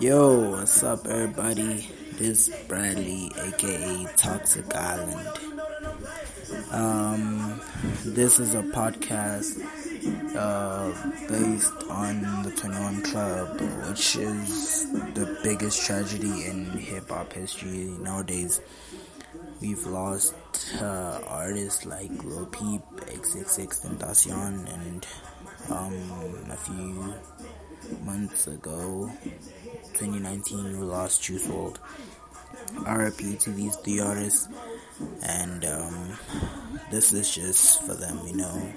Yo, what's up, everybody? This is Bradley, aka Toxic Island. Um, this is a podcast uh, based on the 21 Club, which is the biggest tragedy in hip hop history nowadays. We've lost uh, artists like Lil Peep, XXX Tentacion, and um, a few months ago, 2019, we lost Juice WRLD. RIP to these three artists, and um, this is just for them, you know.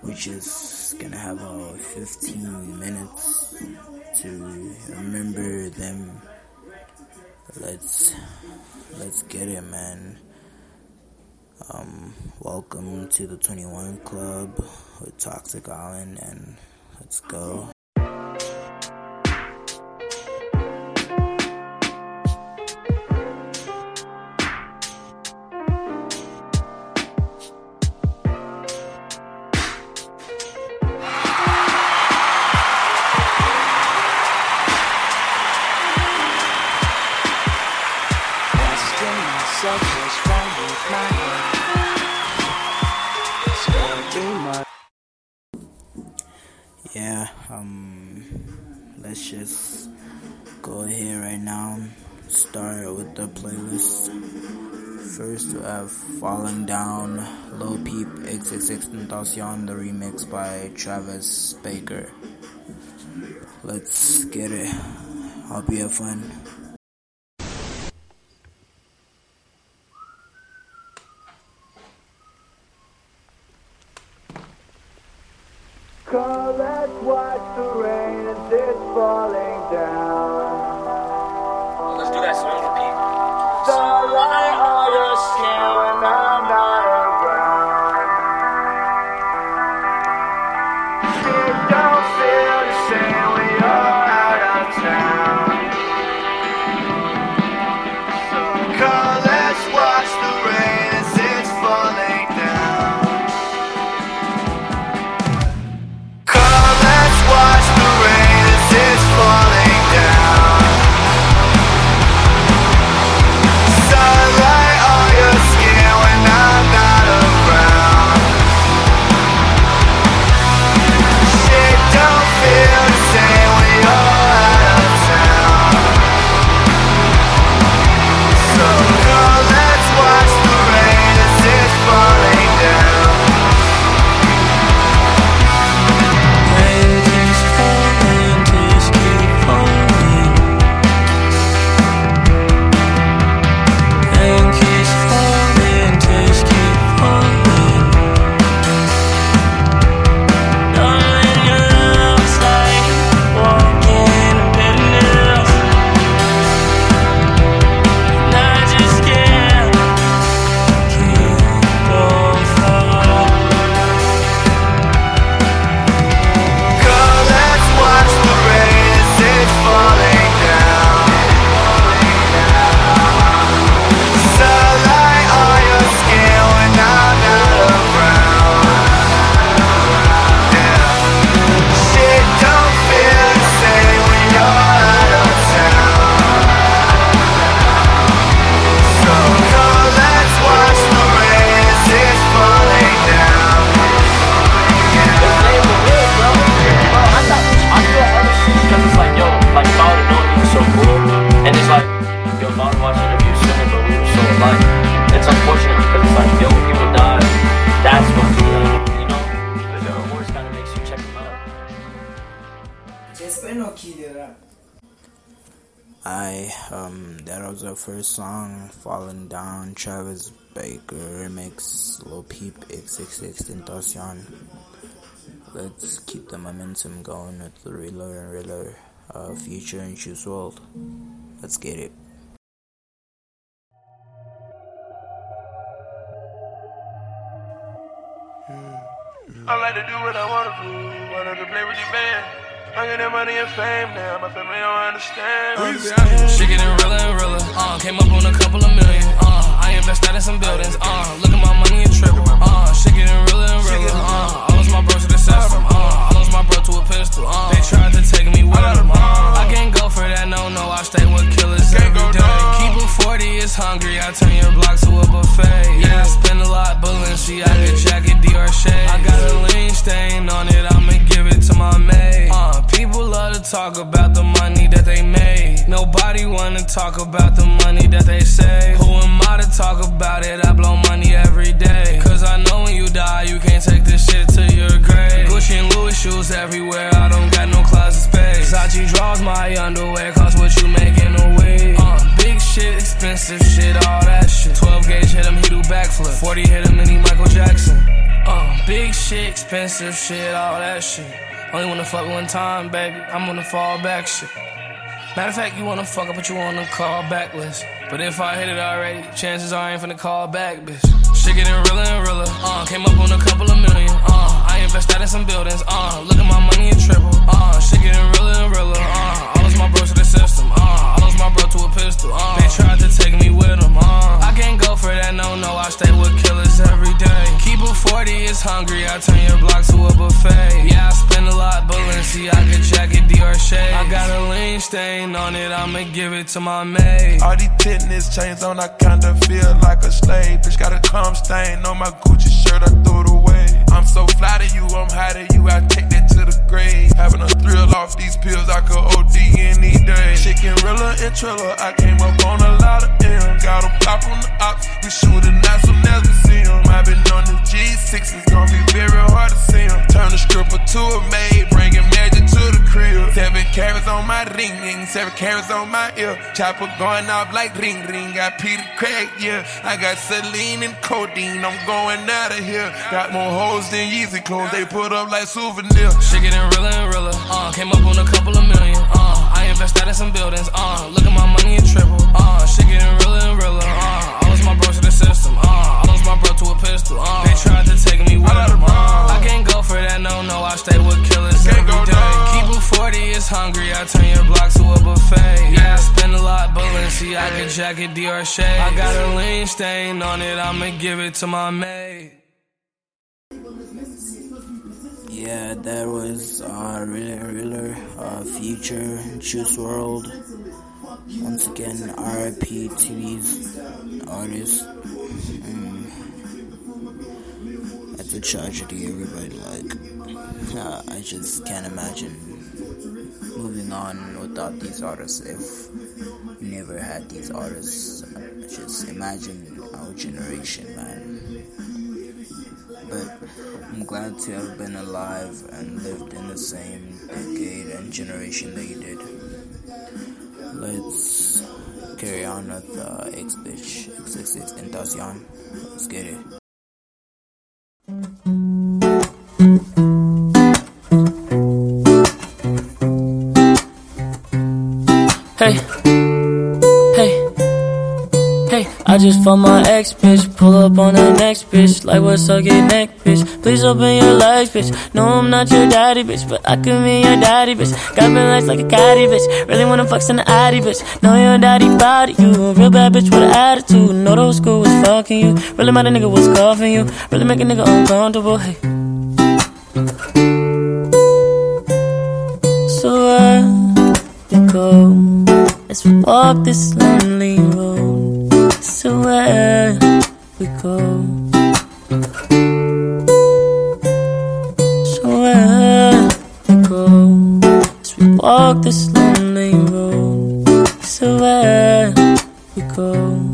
Which is gonna have a 15 minutes to remember them. Let's let's get it, man. Um, welcome to the 21 Club with Toxic Island, and let's go. Yeah, um, let's just go ahead right now. Start with the playlist. First, we have Falling Down, Lil Peep, XXX Tentacion, the remix by Travis Barker. Let's get it. Hope you have fun. And it's like, yo, if I would've watched interviews sooner, but we were so alike. It's unfortunate because it's like, yo, when people die, that's when you know, the awards kind of makes you check them out. I um that was our first song, Falling Down, Travis Barker remix, Lil Peep, XXX Tentacion. Let's keep the momentum going with the Realer and Realer, uh, Future and Juice WRLD. Let's get it. I like to do what I wanna do, wanna to play with your band. I get that money and fame now, my family don't understand. She getting realer and realer. Uh, came up on a couple of million. Uh, I invested in some buildings. Uh, look at my money and triple. Uh, she getting realer and realer. Uh, I lost my bro talk about the money that they say. Who am I to talk about it? I blow money every day. Cause I know when you die, you can't take this shit to your grave. Gucci and Louis shoes everywhere, I don't got no closet space. Versace draws my underwear, cost what you make in a week. Uh, big shit, expensive shit, all that shit. 12 gauge hit him, he do backflip. 40 hit him, and he Michael Jackson. Uh, big shit, expensive shit, all that shit. Only wanna fuck one time, baby. I'm gonna fall back shit. Matter of fact, you wanna fuck up, but you on the call back list. But if I hit it already, chances are I ain't finna call back, bitch. Shit getting realer and realer. Uh, came up on a couple of million. Uh, I invested in some buildings. Uh, look at my money and triple. Uh, shit getting realer and realer. Uh, I lost my bro to the system. Uh, I lost my bro to a pistol. Uh, they tried to take me with them. Uh, I can't go for that, no, no. I stay with killers every day. Keep a 40, it's hungry. I turn your block to a buffet. Yeah, I spend a lot, Balenciaga jacket, Dior shade. I got a lean stain on it, I'ma give it to my maid. All these tennis chains on, I kinda feel like a slave. Bitch got a cum stain on my Gucci shirt, I threw it away. I'm so fly to you, I'm high to you, I take that to the grave. Having a thrill off these pills, I could OD any day. Chicken Rilla and Trilla, I came up on a lot of M's. Got a pop on the ops, we shooting at some never see 'em. I've been on the G6, it's gonna be very hard to see 'em. Turn a stripper to a maid, bringing magic to the crib. Ring, ring, seven carats on my ear. Chopper going off like ring, ring. Got Peter Craig, yeah. I got Celine and codeine, I'm going out of here. Got more hoes than Yeezy clothes, they put up like souvenirs. Shit getting realer and realer. Uh, came up on a couple of million. Uh, I invested in some buildings. Uh, look at my money and triple. Uh, shit getting realer and realer. Uh, I lost my bro to the system. Uh, I lost my bro to a pistol. Uh, they tried to take me with them. Jacket, Dior shade. I got a lean stain on it. I'ma give it to my maid. Yeah, that was uh, Realer Realer, uh, Future, Juice WRLD. Once again, RIP to these artists. Mm. That's a tragedy, everybody. Like, uh, I just can't imagine moving on without these artists if never had these artists. Just imagine our generation, man. But I'm glad to have been alive and lived in the same decade and generation you did. Let's carry on with uh, X Bitch, XXX Tentacion. Let's get it. I just fucked my ex bitch. Pull up on the next bitch. Like what's up, get neck bitch. Please open your legs, bitch. No, I'm not your daddy, bitch. But I could be your daddy, bitch. Got me legs like a caddy, bitch. Really wanna fuck in the addy, bitch. Know your daddy body, you. A real bad bitch with an attitude. Know those school was fucking you. Really a nigga was coughing you. Really make a nigga uncomfortable, hey. So uh, where we go? Let's walk this lonely road. So where we go? So where we go? As we walk this lonely road. So where we go?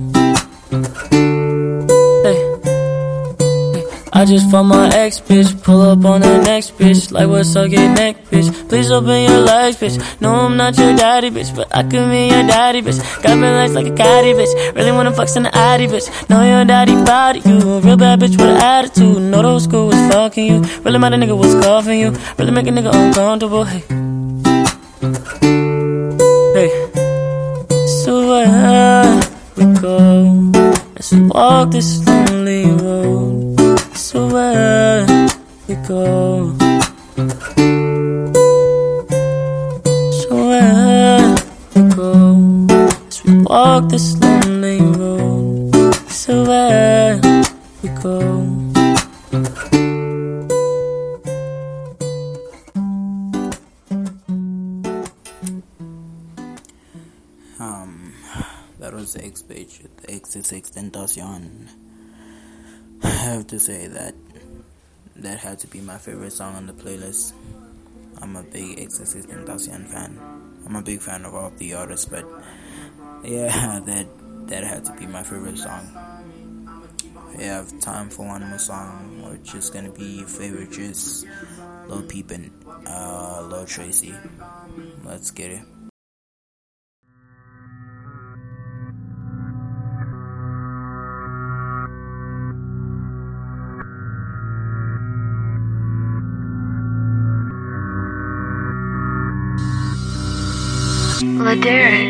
I just found my ex bitch. Pull up on the next bitch. Like what's up, get neck bitch. Please open your legs, bitch. No, I'm not your daddy, bitch. But I could be your daddy, bitch. Got me legs like a caddy, bitch. Really wanna fuck in the addy, bitch. Know your daddy body, you. Real bad bitch with an attitude. Know those school was fucking you. Really mad a nigga was coughing you. Really make a nigga uncomfortable, hey. Hey. So where we go? We walk this lonely road. So where we go? So where we go? As we walk this lonely road. So where we go? Um, that was the Bitch the XXX Tentacion. I have to say that that had to be my favorite song on the playlist. I'm a big XXX Tentacion fan. I'm a big fan of all of the artists, but yeah, that that had to be my favorite song. We have time for one more song, which is gonna be favorite just Lil Peep and uh, Lil Tracy. Let's get it. Ladera.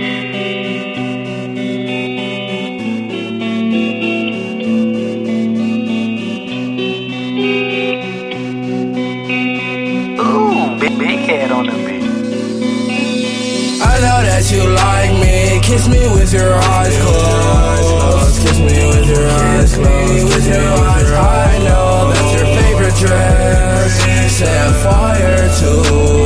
Ooh, big, big head on the beat. I know that you like me. Kiss me with your eyes closed. Kiss me with your eyes closed. With your eyes. I know that's your favorite dress. Set fire to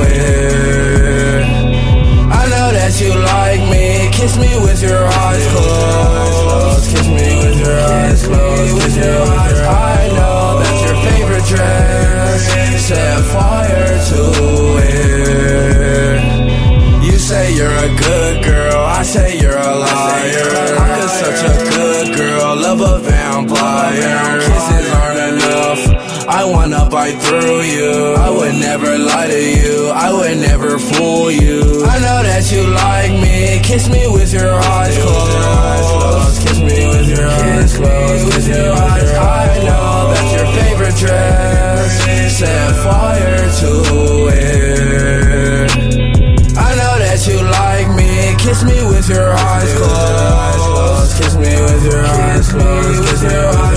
through you. I would never lie to you, I would never fool you. I know that you like me, kiss me with your eyes closed. Kiss me with your eyes closed, with your eyes. I know that's your favorite dress. Set fire to it. I know that you like me. Kiss me with your eyes closed. Kiss me with your eyes closed. kiss me With your eyes.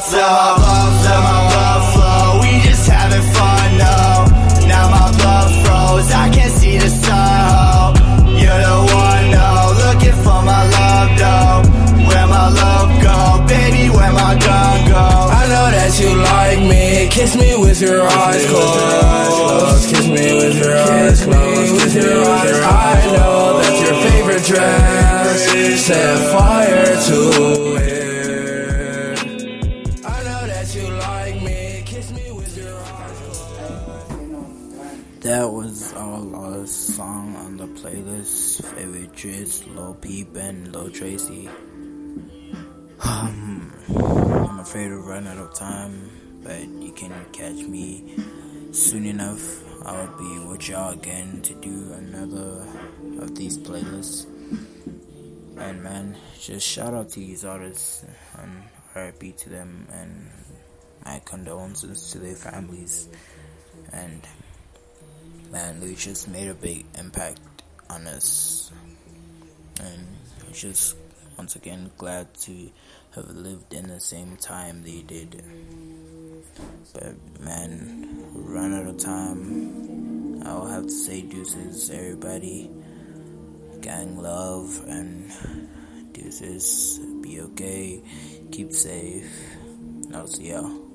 Blood flow. That was our last song on the playlist. Favorite Dress, Lil Peep, and Lil Tracy. Um, I'm afraid to run out of time, but you can catch me soon enough. I'll be with y'all again to do another of these playlists. And man, just shout out to these artists and RIP to them and my condolences to their families. And man, they just made a big impact on us. And just once again glad to have lived in the same time they did. But man, run out of time. I'll have to say deuces, everybody. Gang love and deuces. Be okay. Keep safe. I'll see y'all.